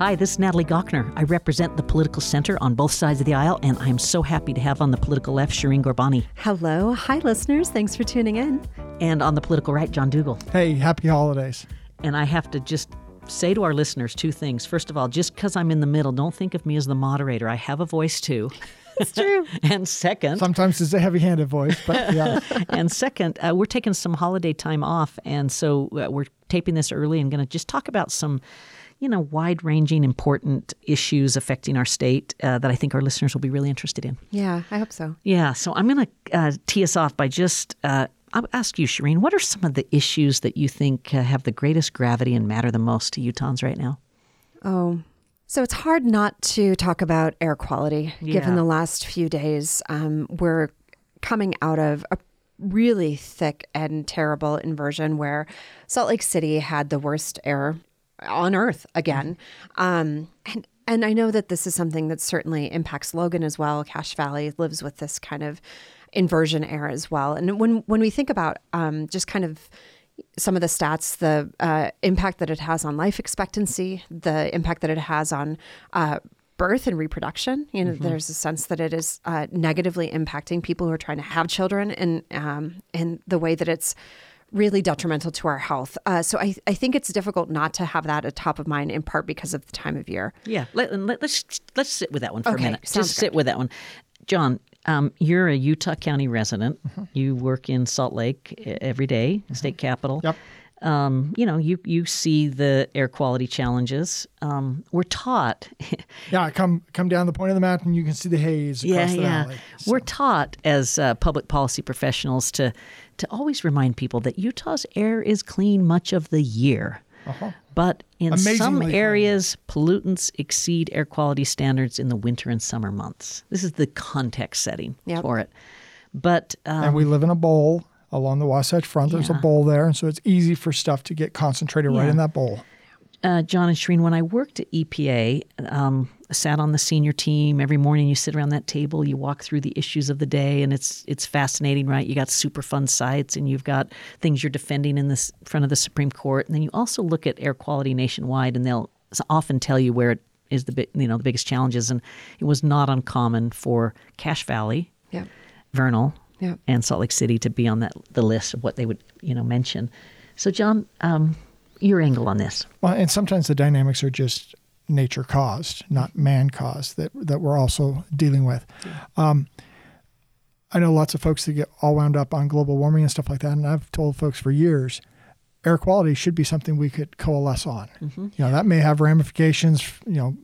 Hi, this is Natalie Gochnour. I represent the political center on both sides of the aisle, and I'm so happy to have on the political left Shireen Ghorbani. Hello. Hi, listeners. Thanks for tuning in. And on the political right, John Dougall. Hey, happy holidays. And I have to just say to our listeners two things. First of all, just because I'm in the middle, don't think of me as the moderator. I have a voice too. It's true. and second, sometimes it's a heavy-handed voice, but yeah. and second, uh, we're taking some holiday time off, and so uh, we're taping this early and going to just talk about some you know, wide ranging, important issues affecting our state uh, that I think our listeners will be really interested in. Yeah, I hope so. Yeah. So I'm going to uh, tee us off by just. Uh, I'll ask you, Shireen, what are some of the issues that you think uh, have the greatest gravity and matter the most to Utahns right now? Oh, so it's hard not to talk about air quality Yeah. given the last few days. Um, we're coming out of a really thick and terrible inversion where Salt Lake City had the worst air on earth again. Um, and and I know that this is something that certainly impacts Logan as well. Cache Valley lives with this kind of inversion air as well. And when when we think about um, just kind of some of the stats, the uh, impact that it has on life expectancy, the impact that it has on uh, birth and reproduction. You know, there's a sense that it is uh, negatively impacting people who are trying to have children, and um, and the way that it's really detrimental to our health. Uh, so I, I think it's difficult not to have that at top of mind, in part because of the time of year. Yeah. Let, let, us let's sit with that one for Okay, a minute. sounds Just sit with that one, John. Um, you're a Utah County resident. You work in Salt Lake every day, state capital. Yep. Um, you know, you you see the air quality challenges. Um, we're taught Yeah, come come down the point of the mountain, you can see the haze across yeah, the yeah. valley. We're taught as uh, public policy professionals to to always remind people that Utah's air is clean much of the year. But in some Amazingly clean. areas, pollutants exceed air quality standards in the winter and summer months. This is the context setting Yep. for it. But um, and we live in a bowl along the Wasatch Front. There's Yeah. a bowl there, and so it's easy for stuff to get concentrated right in that bowl. uh, John and Shireen, when I worked at EPA, um, sat on the senior team every morning. You sit around that table, you walk through the issues of the day, and it's it's fascinating, right? You got Superfund sites, and you've got things you're defending in this front of the Supreme Court, and then you also look at air quality nationwide, and they'll often tell you where it is the you know the biggest challenges, and it was not uncommon for Cache Valley, Yeah. Vernal, Yeah. and Salt Lake City to be on that the list of what they would you know mention. So, John, um, your angle on this? Well, and sometimes the dynamics are just nature caused, not man caused, that that we're also dealing with. Um, I know lots of folks that get all wound up on global warming and stuff like that, and I've told folks for years, air quality should be something we could coalesce on. You know, that may have ramifications, you know,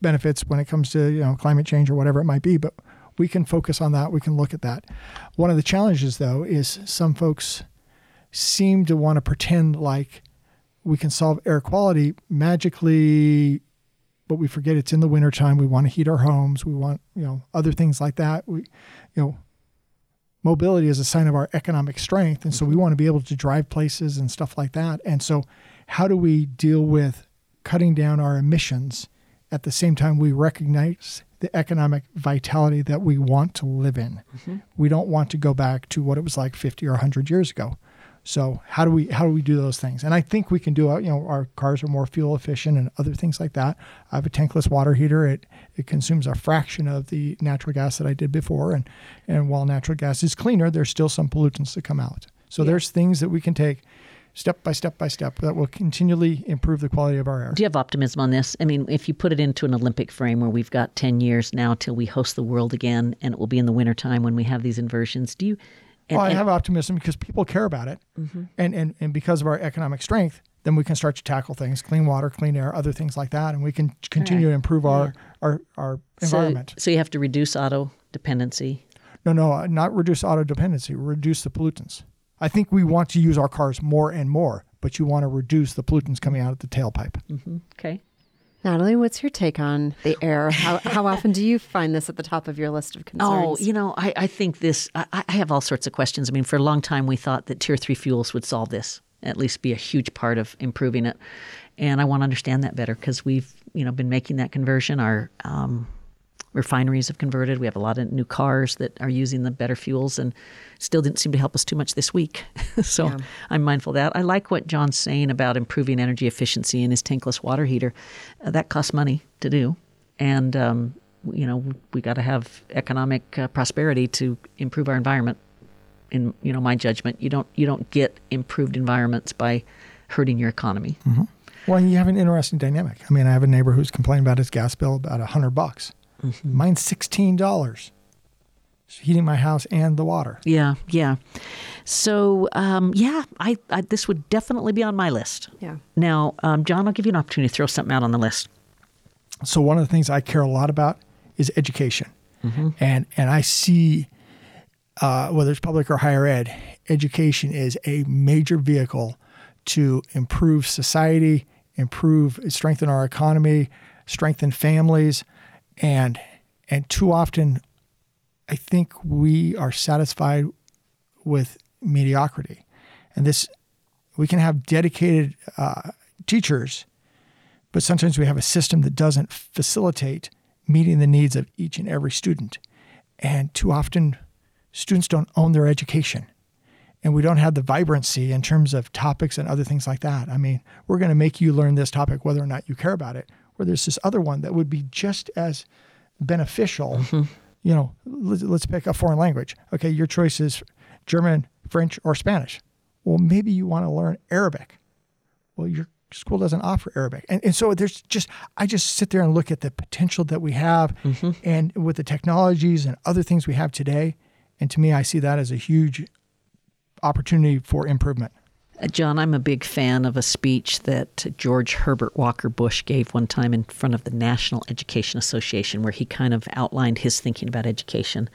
benefits when it comes to you know climate change or whatever it might be, but we can focus on that. We can look at that. One of the challenges, though, is some folks seem to want to pretend like we can solve air quality magically but we forget it's in the wintertime. We want to heat our homes. We want you know other things like that. We you know mobility is a sign of our economic strength and so we mm-hmm. want to be able to drive places and stuff like that. And so how do we deal with cutting down our emissions at the same time we recognize the economic vitality that we want to live in? Mm-hmm. We don't want to go back to what it was like 50 or 100 years ago so how do we how do we do those things? And I think we can do it. You know, our cars are more fuel efficient and other things like that. I have a tankless water heater. It it consumes a fraction of the natural gas that I did before. And and while natural gas is cleaner, there's still some pollutants that come out. So there's things that we can take step by step by step that will continually improve the quality of our air. Do you have optimism on this? I mean, if you put it into an Olympic frame where we've got 10 years now till we host the world again, and it will be in the wintertime when we have these inversions, do you? And, Well, I and- have optimism because people care about it, mm-hmm. and, and and because of our economic strength, then we can start to tackle things: clean water, clean air, other things like that, and we can continue to improve our our our environment. so you have to reduce auto dependency. No, no, uh, not reduce auto dependency, reduce the pollutants. I think we want to use our cars more and more, but you want to reduce the pollutants coming out of the tailpipe. Mm-hmm. Okay. Natalie, what's your take on the air? How, how often do you find this at the top of your list of concerns? Oh, you know, I, I think this, I, I have all sorts of questions. I mean, for a long time, we thought that Tier 3 fuels would solve this, at least be a huge part of improving it. And I want to understand that better because we've, you know, been making that conversion. Our, um, refineries have converted. We have a lot of new cars that are using the better fuels, and still didn't seem to help us too much this week. so Yeah. I'm mindful of that. I like what John's saying about improving energy efficiency in his tankless water heater. Uh, that costs money to do, and um, you know we got to have economic uh, prosperity to improve our environment. In you know my judgment, you don't you don't get improved environments by hurting your economy. Well, you have an interesting dynamic. I mean, I have a neighbor who's complaining about his gas bill about a hundred bucks. Mine's sixteen dollars. Heating my house and the water. Yeah, yeah. So um, yeah, I, I this would definitely be on my list. Yeah. Now, um, John, I'll give you an opportunity to throw something out on the list. So one of the things I care a lot about is education, and and I see uh, whether it's public or higher ed, education is a major vehicle to improve society, improve, strengthen our economy, strengthen families, and and too often, I think we are satisfied with mediocrity, and this we can have dedicated uh, teachers but sometimes we have a system that doesn't facilitate meeting the needs of each and every student. And too often, students don't own their education. And we don't have the vibrancy in terms of topics and other things like that. I mean, we're going to make you learn this topic whether or not you care about it, or there's this other one that would be just as beneficial. Mm-hmm. You know, let's, let's pick a foreign language. Okay, your choice is German, French, or Spanish. Well, maybe you want to learn Arabic well, your school doesn't offer Arabic. And, and so there's just, I just sit there and look at the potential that we have mm-hmm. and with the technologies and other things we have today. And to me, I see that as a huge opportunity for improvement. Uh, John, I'm a big fan of a speech that George Herbert Walker Bush gave one time in front of the National Education Association, where he kind of outlined his thinking about education.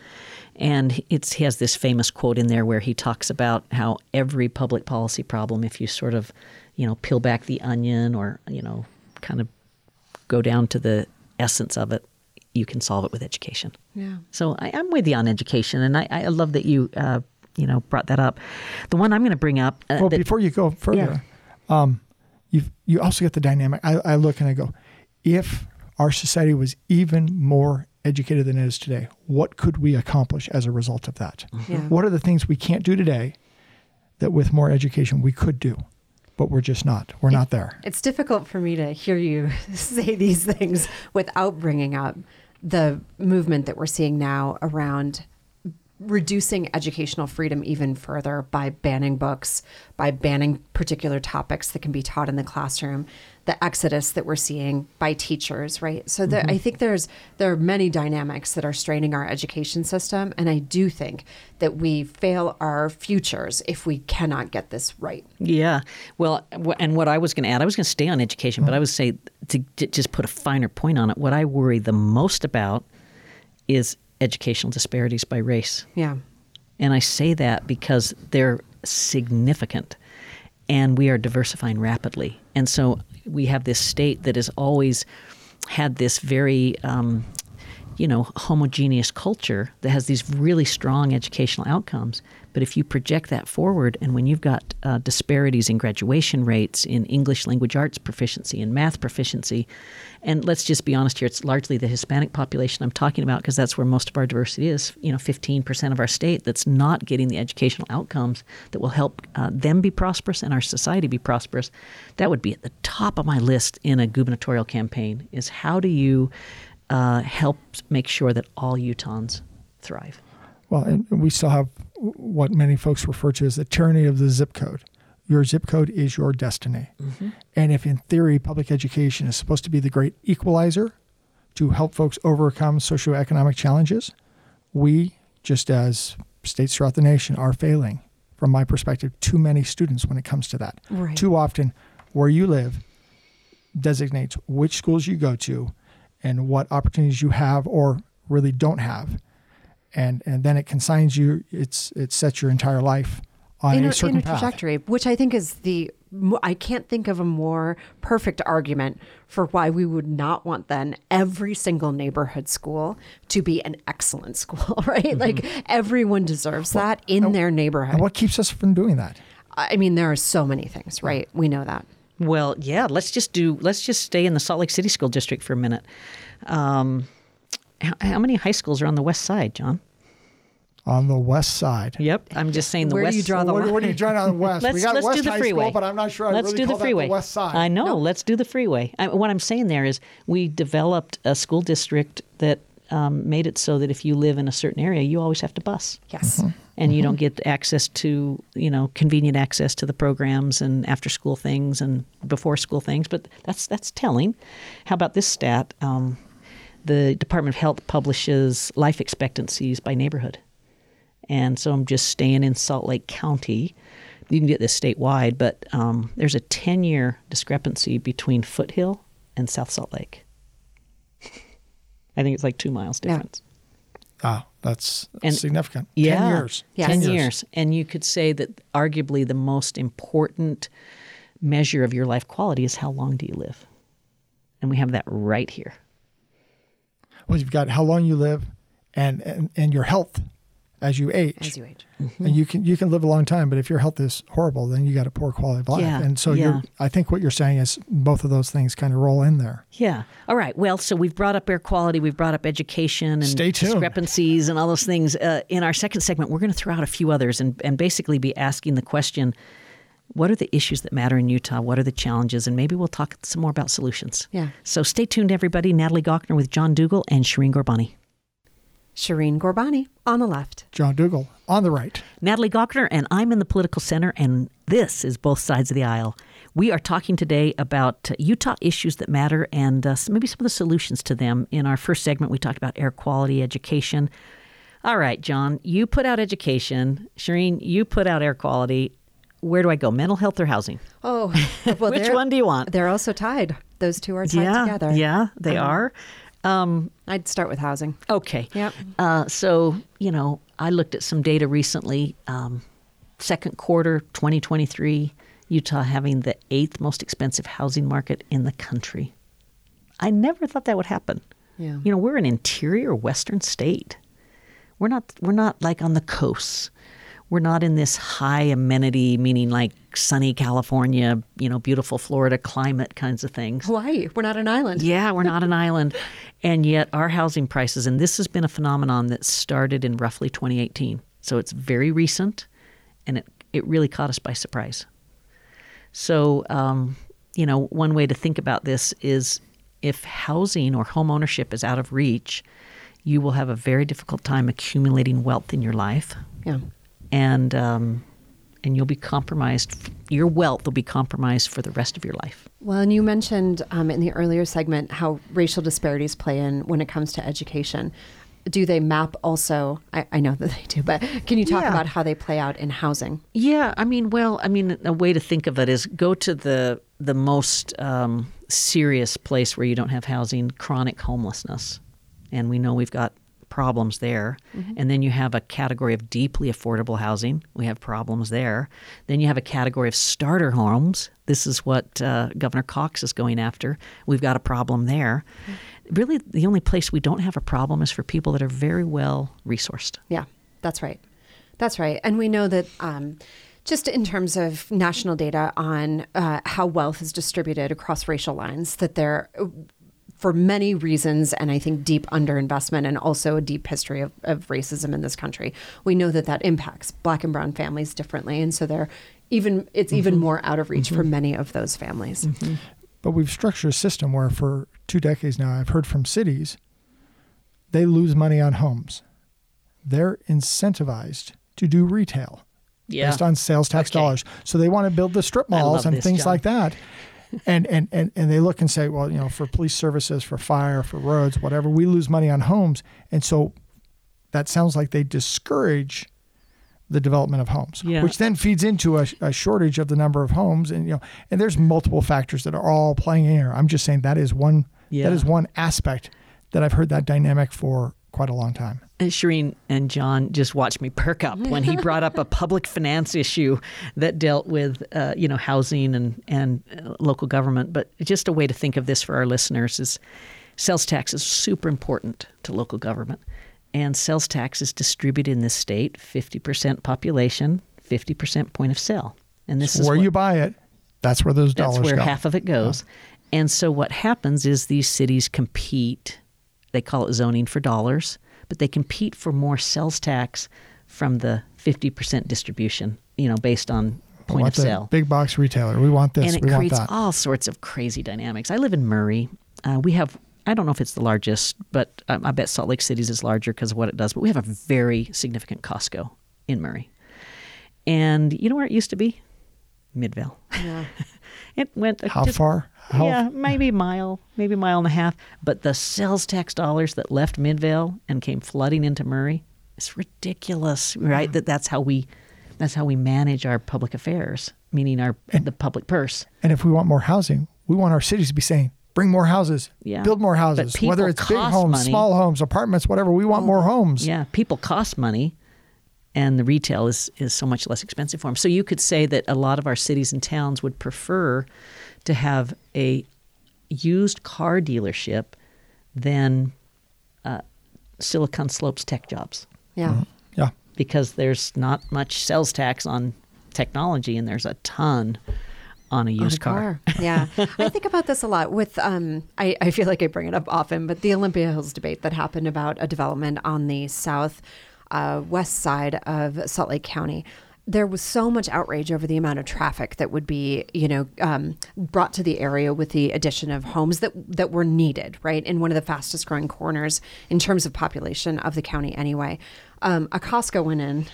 And it's, he has this famous quote in there where he talks about how every public policy problem, if you sort of, you know, peel back the onion or, you know, kind of go down to the essence of it, you can solve it with education. Yeah. So I, I'm with you on education, and I, I love that you, uh, you know, brought that up. The one I'm going to bring up. Uh, Well, that- before you go further, um, you you also get the dynamic. I, I look and I go, if our society was even more educated than it is today, what could we accomplish as a result of that? Yeah. What are the things we can't do today that with more education we could do, but we're just not. We're not there. It's difficult for me to hear you say these things without bringing up the movement that we're seeing now around reducing educational freedom even further by banning books, by banning particular topics that can be taught in the classroom, the exodus that we're seeing by teachers, right? So there, mm-hmm. I think there's there are many dynamics that are straining our education system, and I do think that we fail our futures if we cannot get this right. Yeah. Well, and what I was going to add, I was going to stay on education, but I would say to j- just put a finer point on it, what I worry the most about is educational disparities by race. Yeah. And I say that because they're significant and we are diversifying rapidly. And so we have this state that has always had this very, um, you know, homogeneous culture that has these really strong educational outcomes. But if you project that forward, and when you've got uh, disparities in graduation rates, in English language arts proficiency, in math proficiency, and let's just be honest here, it's largely the Hispanic population I'm talking about because that's where most of our diversity is. You know, 15% of our state that's not getting the educational outcomes that will help uh, them be prosperous and our society be prosperous. That would be at the top of my list in a gubernatorial campaign. Is how do you uh, help make sure that all Utahns thrive? Well, and we still have what many folks refer to as the tyranny of the zip code. Your zip code is your destiny. Mm-hmm. And if, in theory, public education is supposed to be the great equalizer to help folks overcome socioeconomic challenges, we, just as states throughout the nation, are failing, from my perspective, too many students when it comes to that. Right. Too often, where you live designates which schools you go to and what opportunities you have or really don't have and and then it consigns you it's it sets your entire life on in a, a, certain in a path trajectory, which I think is the I can't think of a more perfect argument for why we would not want then every single neighborhood school to be an excellent school, right? Like everyone deserves that in their neighborhood. and what keeps us from doing that I mean, there are so many things, right? We know that. Well, yeah. Let's just do. Let's just stay in the Salt Lake City School District for a minute. Um, how, how many high schools are on the west side, John? On the west side. Yep. I'm just saying the west. Where do you draw the What, line? what are you trying on the west? Let's, we got let's West do the High freeway. School, but I'm not sure I let's really do call the freeway. the west side. I know. Let's do the freeway. I, what I'm saying there is we developed a school district that um, made it so that if you live in a certain area, you always have to bus. Yes. and you don't get access to you know convenient access to the programs and after school things and before school things but that's that's telling how about this stat um, the department of health publishes life expectancies by neighborhood and so i'm just staying in salt lake county you can get this statewide but um, there's a 10 year discrepancy between foothill and south salt lake i think it's like two miles Yeah. difference Ah, that's And- significant. yeah, Ten years. Yes. 10 Ten years. And you could say that arguably the most important measure of your life quality is how long do you live? And we have that right here. Well, you've got how long you live, and and, and your health as you age. As you age. and you can you can live a long time, but if your health is horrible, then you got a poor quality of life. Yeah, and so yeah. you're. I think what you're saying is both of those things kind of roll in there. Yeah. All right. Well, so we've brought up air quality, we've brought up education and Stay tuned. discrepancies and all those things. Uh, in our second segment, we're going to throw out a few others and, and basically be asking the question what are the issues that matter in Utah? What are the challenges? And maybe we'll talk some more about solutions. Yeah. So stay tuned, everybody. Natalie Gochnour with John Dougall and Shireen Ghorbani. Shireen Ghorbani on the left. John Dougall on the right. Natalie Gochnour, and I'm in the political center, and this is both sides of the aisle. We are talking today about Utah issues that matter and uh, maybe some of the solutions to them. In our first segment, we talked about air quality, education. All right, John, you put out education. Shireen, you put out air quality. Where do I go? Mental health or housing? Oh, well, Which one do you want? They're also tied. Those two are tied yeah, together. yeah, they Uh-huh. are. Um, I'd start with housing. Okay. Yep. Uh, so, you know, I looked at some data recently. Um, second quarter 2023, Utah having the eighth most expensive housing market in the country. I never thought that would happen. Yeah. You know, we're an interior western state. We're not we're not like on the coasts. We're not in this high amenity, meaning like sunny California, you know, beautiful Florida climate kinds of things. Hawaii. We're not an island. Yeah, we're not an island. And yet our housing prices, and this has been a phenomenon that started in roughly 2018. So it's very recent and it, it really caught us by surprise. So, um, you know, one way to think about this is if housing or home ownership is out of reach, you will have a very difficult time accumulating wealth in your life Yeah. And um, and you'll be compromised. Your wealth will be compromised for the rest of your life. Well, and you mentioned um, in the earlier segment how racial disparities play in when it comes to education. Do they map also? I, I know that they do, but can you talk Yeah. about how they play out in housing? Yeah, I mean, well, I mean, a way to think of it is go to the the most um, serious place where you don't have housing, chronic homelessness, and we know we've got problems there. And then you have a category of deeply affordable housing. We have problems there. Then you have a category of starter homes. This is what uh, Governor Cox is going after. We've got a problem there. Really, the only place we don't have a problem is for people that are very well resourced. Yeah, that's right. That's right. And we know that um, just in terms of national data on uh, how wealth is distributed across racial lines, that there, for many reasons, and I think deep underinvestment and also a deep history of, of racism in this country, we know that that impacts black and brown families differently. And so they're even, it's even mm-hmm. more out of reach for mm-hmm. many of those families. Mm-hmm. But we've structured a system where for two decades now, I've heard from cities, they lose money on homes. They're incentivized to do retail based on sales tax Okay. dollars. So they want to build the strip malls and things John. like that. And, and, and, and they look and say, well, you know, for police services, for fire, for roads, whatever, we lose money on homes. And so that sounds like they discourage the development of homes, Yeah. which then feeds into a, a shortage of the number of homes. And, you know, and there's multiple factors that are all playing in here. I'm just saying that is one, Yeah. that is one aspect that I've heard that dynamic for quite a long time. And Shireen and John just watched me perk up when he brought up a public finance issue that dealt with, uh, you know, housing and and uh, local government. But just a way to think of this for our listeners is, sales tax is super important to local government, and sales tax is distributed in this state fifty percent population, fifty percent point of sale, and this is where what- you buy it, that's where those dollars go. that's where go. half of it goes. And so what happens is these cities compete. they call it zoning for dollars, but they compete for more sales tax from the 50% distribution, you know, based on point of sale. big box retailer. We want this. and it we want creates that. all sorts of crazy dynamics. I live in Murray. Uh, we have, I don't know if it's the largest, but I, I bet Salt Lake City's is larger because of what it does, but we have a very significant Costco in Murray. And you know where it used to be? Midvale. Yeah. It went How just- far? How, yeah, maybe a mile, maybe a mile and a half. But the sales tax dollars that left Midvale and came flooding into Murray, it's ridiculous, right? That that's how we, that's how we manage our public affairs, meaning our and, the public purse. And if we want more housing, we want our cities to be saying, bring more houses, Yeah. build more houses, whether it's big homes, money. small homes, apartments, whatever. We want more homes. Yeah, people cost money, and the retail is is so much less expensive for them. So you could say that a lot of our cities and towns would prefer to have a used car dealership than uh, Silicon Slopes tech jobs Yeah. Yeah. because there's not much sales tax on technology, and there's a ton on a On used a car. yeah. I think about this a lot with, um, I, I feel like I bring it up often, but the Olympia Hills debate that happened about a development on the south uh, west side of Salt Lake County. There was so much outrage over the amount of traffic that would be, you know, um, brought to the area with the addition of homes that that were needed, right, in one of the fastest growing corners in terms of population of the county. Anyway, um, a Costco went in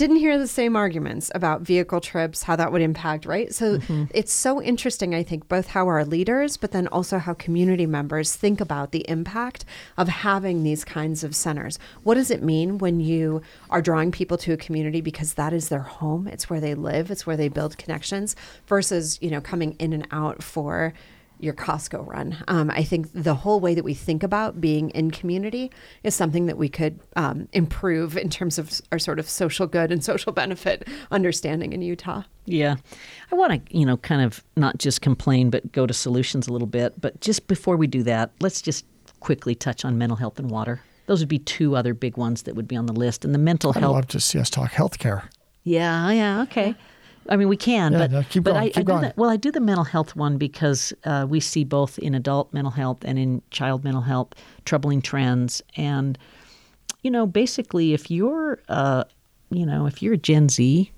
didn't hear the same arguments about vehicle trips, how that would impact, right? So mm-hmm. it's so interesting, I think, both how our leaders, but then also how community members think about the impact of having these kinds of centers. What does it mean when you are drawing people to a community because that is their home, it's where they live, it's where they build connections, versus, you know, coming in and out for your Costco run. Um, I think the whole way that we think about being in community is something that we could um, improve in terms of our sort of social good and social benefit understanding in Utah. Yeah. I want to, you know, kind of not just complain, but go to solutions a little bit. But just before we do that, let's just quickly touch on mental health and water. Those would be two other big ones that would be on the list. And the mental health. I'd love to see us talk healthcare. Yeah, yeah, okay. I mean, we can, Yeah, but no, keep but going, I, keep I do going. the, well, I do the mental health one because uh, we see both in adult mental health and in child mental health troubling trends, and you know, basically, if you're, uh, you know, if you're a Gen Z,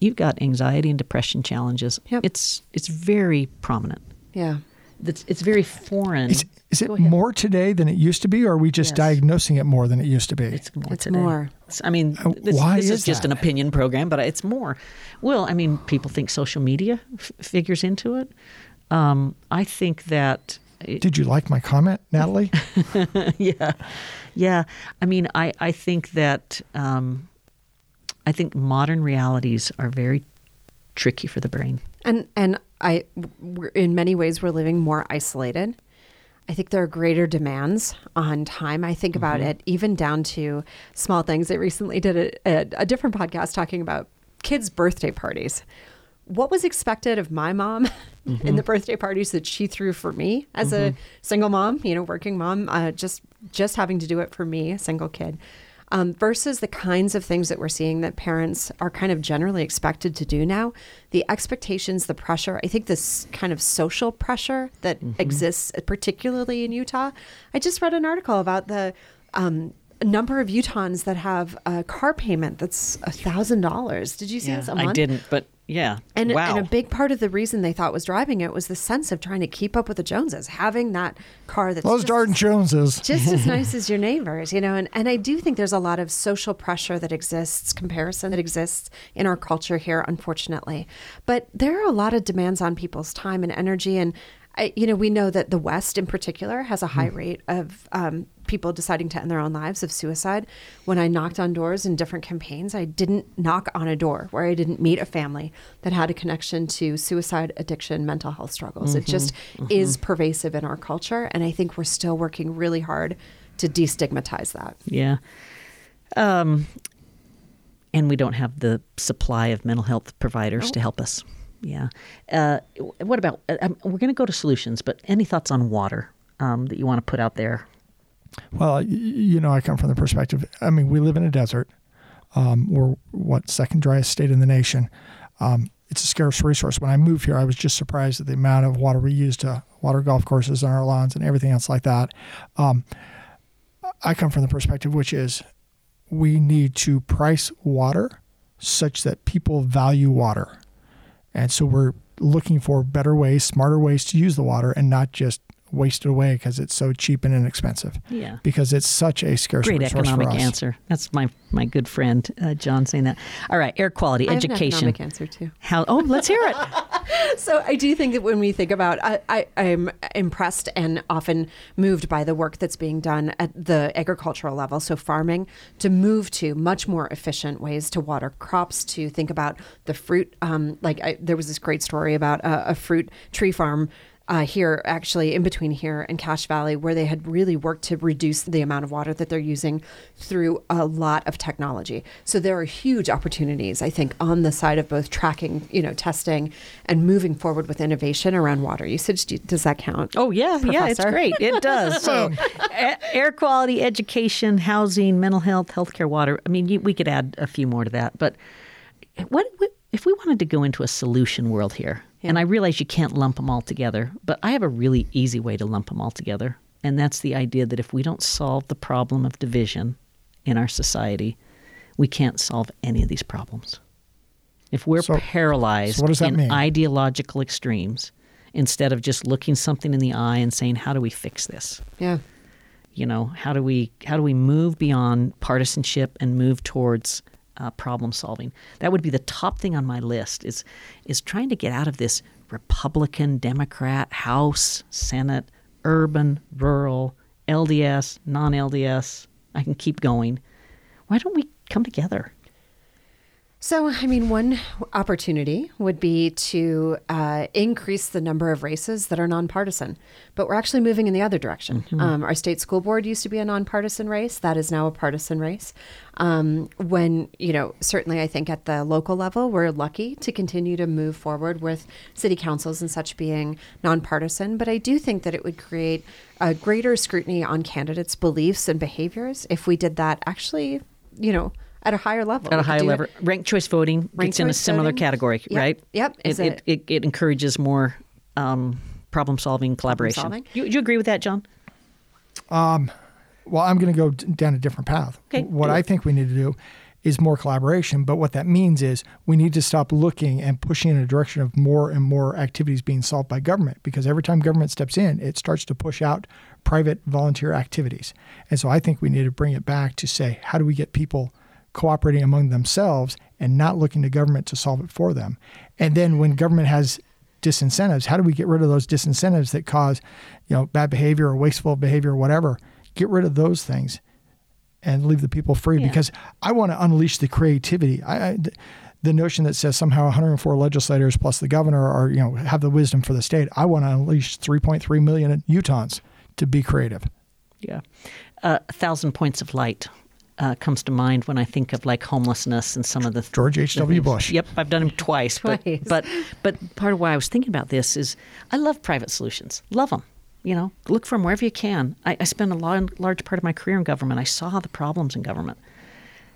you've got anxiety and depression challenges. Yep. It's it's very prominent. Yeah. It's it's very foreign. Is, is it more today than it used to be, or are we just Yes. diagnosing it more than it used to be? It's more It's today. more. I mean, Uh, this, why this is, is just an opinion program, but it's more. Well, I mean, people think social media f- figures into it. Um, I think that. It, Did you like my comment, Natalie? yeah, yeah. I mean, I I think that um, I think modern realities are very tricky for the brain. And and I, we're, in many ways, we're living more isolated. I think there are greater demands on time. I think about mm-hmm. it even down to small things. I recently did a, a, a different podcast talking about kids' birthday parties. What was expected of my mom in the mm-hmm. birthday parties that she threw for me as a mm-hmm. single mom, you know, working mom, uh, just just having to do it for me, a single kid um, versus the kinds of things that we're seeing that parents are kind of generally expected to do now. The expectations, the pressure, I think this kind of social pressure that exists, particularly in Utah. I just read an article about the um, number of Utahns that have a car payment that's a thousand dollars. Did you see this a month? I didn't, but yeah. And, wow. and a big part of the reason they thought was driving it was the sense of trying to keep up with the Joneses, having that car that's Those just- Darden Joneses. just as nice as your neighbors, you know. And, and I do think there's a lot of social pressure that exists, comparison that exists in our culture here, unfortunately. But there are a lot of demands on people's time and energy. And, I, you know, we know that the West in particular has a high rate of um, people deciding to end their own lives of suicide. When I knocked on doors in different campaigns, I didn't knock on a door where I didn't meet a family that had a connection to suicide, addiction, mental health struggles. It just is pervasive in our culture. And I think we're still working really hard to destigmatize that. Yeah. Um, and we don't have the supply of mental health providers to help us. Yeah. Uh, what about? Uh, um, we're going to go to solutions, but any thoughts on water um, that you want to put out there? Well, you know, I come from the perspective. I mean, we live in a desert. Um, we're what second driest state in the nation. Um, it's a scarce resource. When I moved here, I was just surprised at the amount of water we use to water golf courses on our lawns and everything else like that. Um, I come from the perspective which is we need to price water such that people value water. And so we're looking for better ways, smarter ways to use the water and not just waste it away because it's so cheap and inexpensive. Yeah. Because it's such a scarce Great resource economic for us. answer. That's my my good friend uh, John saying that. All right, air quality, I have an education. economic answer too. How? Oh, let's hear it. So I do think that when we think about, I, I, I'm impressed and often moved by the work that's being done at the agricultural level. So farming to move to much more efficient ways to water crops. To think about the fruit. Um, like I, there was this great story about a, a fruit tree farm. Uh, here, actually, in between here and Cache Valley, where they had really worked to reduce the amount of water that they're using through a lot of technology. So there are huge opportunities, I think, on the side of both tracking, you know, testing and moving forward with innovation around water usage. Do, does that count? Oh yeah, yeah, it's great. It does. So, air quality, education, housing, mental health, healthcare, water. I mean, we could add a few more to that. But what if we wanted to go into a solution world here? And I realize you can't lump them all together, but I have a really easy way to lump them all together, and that's the idea that if we don't solve the problem of division in our society, we can't solve any of these problems. If we're So- paralyzed so what does that in mean? ideological extremes, instead of just looking something in the eye and saying, "How do we fix this?" Yeah. You know, how do we how do we move beyond partisanship and move towards uh, problem solving? That would be the top thing on my list. Is is trying to get out of this Republican, Democrat, House, Senate, urban, rural, LDS, non LDS. I can keep going. Why don't we come together? So, I mean, one opportunity would be to uh, increase the number of races that are nonpartisan, but we're actually moving in the other direction. Um, our state school board used to be a nonpartisan race; that is now a partisan race. Um, when you know, certainly, I think at the local level, we're lucky to continue to move forward with city councils and such being nonpartisan. But I do think that it would create a greater scrutiny on candidates' beliefs and behaviors if we did that. Actually, you know. At a higher level. At a higher do it- level, ranked choice voting Ranked gets in a similar voting? category, Yep, right? yep. It, Is it, it- it, it encourages more um, problem solving, collaboration. solving? You, you agree with that, John? Well, I'm going to go d- down a different path. Okay, what do I it. think we need to do is more collaboration. But what that means is we need to stop looking and pushing in a direction of more and more activities being solved by government because every time government steps in, it starts to push out private volunteer activities. And so I think we need to bring it back to say, how do we get people cooperating among themselves and not looking to government to solve it for them? And then when government has disincentives, how do we get rid of those disincentives that cause, you know, bad behavior or wasteful behavior or whatever? Get rid of those things and leave the people free Yeah. because I want to unleash the creativity. I, I, the notion that says somehow 104 legislators plus the governor are, you know, have the wisdom for the state. I want to unleash 3.3 million Utahns to be creative. Yeah. Uh, a thousand points of light uh, comes to mind when I think of like homelessness and some of the George H.W. Bush. Yep, I've done him twice. Twice. But, but but part of why I was thinking about this is I love private solutions. Love them. You know, look for them wherever you can. I, I spent a large, large part of my career in government. I saw the problems in government.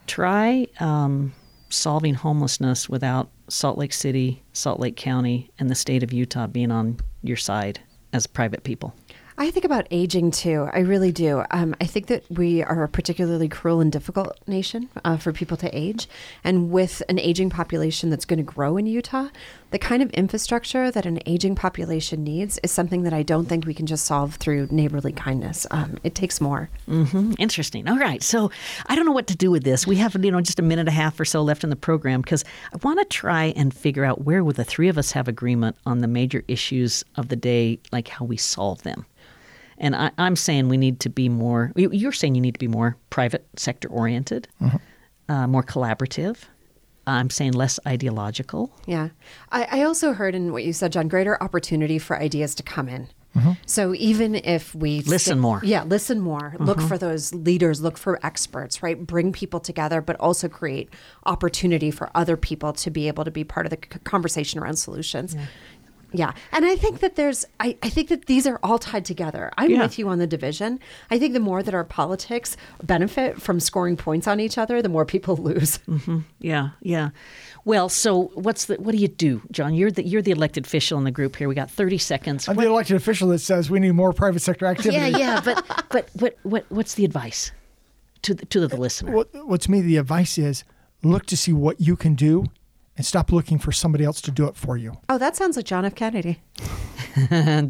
Try um, solving homelessness without Salt Lake City, Salt Lake County, and the state of Utah being on your side as private people. I think about aging too. I really do. Um, I think that we are a particularly cruel and difficult nation uh, for people to age. And with an aging population that's going to grow in Utah, the kind of infrastructure that an aging population needs is something that I don't think we can just solve through neighborly kindness. Um, it takes more. hmm Interesting. All right. So I don't know what to do with this. We have you know just a minute and a half or so left in the program because I want to try and figure out where would the three of us have agreement on the major issues of the day, like how we solve them. And I, I'm saying we need to be more. you- You're saying you need to be more private sector oriented, mm-hmm. uh, more collaborative. I'm saying less ideological. Yeah. I, I also heard in what you said, John, greater opportunity for ideas to come in. Mm-hmm. So even if we Listen more. yeah, listen more. Look mm-hmm. for those leaders. Look for experts. Right, bring people together, but also create opportunity for other people to be able to be part of the c- conversation around solutions. Yeah. And I think that there's, I, I think that these are all tied together. I'm Yeah. with you on the division. I think the more that our politics benefit from scoring points on each other, the more people lose. Mm-hmm. Yeah, yeah. Well, so what's the what do you do, John? You're the you're the elected official in the group here. We got 30 seconds. I'm the elected official that says we need more private sector activity. yeah, yeah, but but what what what's the advice to the, to the listener? What, what to me the advice is look to see what you can do and stop looking for somebody else to do it for you. Oh, that sounds like John F. Kennedy.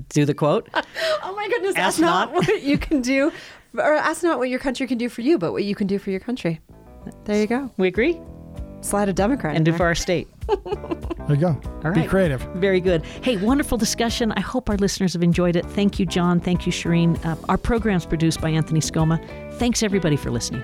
do the quote. Oh my goodness. Ask Ask not not. what you can do, or ask not what your country can do for you, but what you can do for your country. There you go. We agree, Slide a Democrat. and do for our state. There you go. All Be creative. Very good. Hey, wonderful discussion. I hope our listeners have enjoyed it. Thank you, John. Thank you, Shireen. Uh, our program's produced by Anthony Scoma. Thanks everybody for listening.